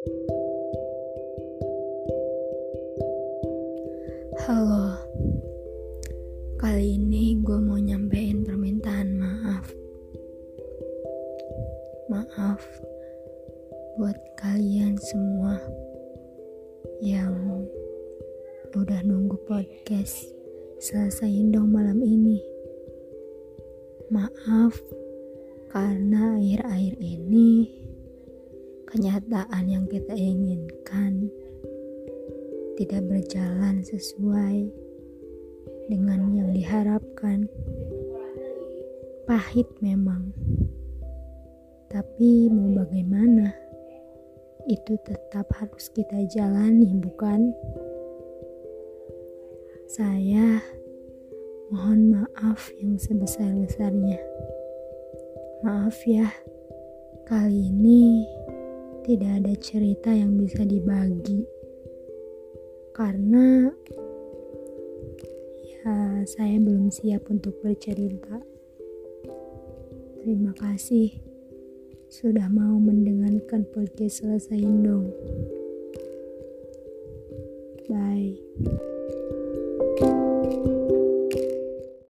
Halo, kali ini gue mau nyampein permintaan maaf. Maaf buat kalian semua yang udah nunggu podcast selesaiin dong malam ini. Maaf karena akhir-akhir ini kenyataan yang kita inginkan tidak berjalan sesuai dengan yang diharapkan. Pahit memang, tapi mau bagaimana? Itu tetap harus kita jalani, bukan? Saya mohon maaf yang sebesar-besarnya. Maaf ya, kali ini tidak ada cerita yang bisa dibagi karena ya saya belum siap untuk bercerita. Terima kasih sudah mau mendengarkan podcast selesai dong. Bye.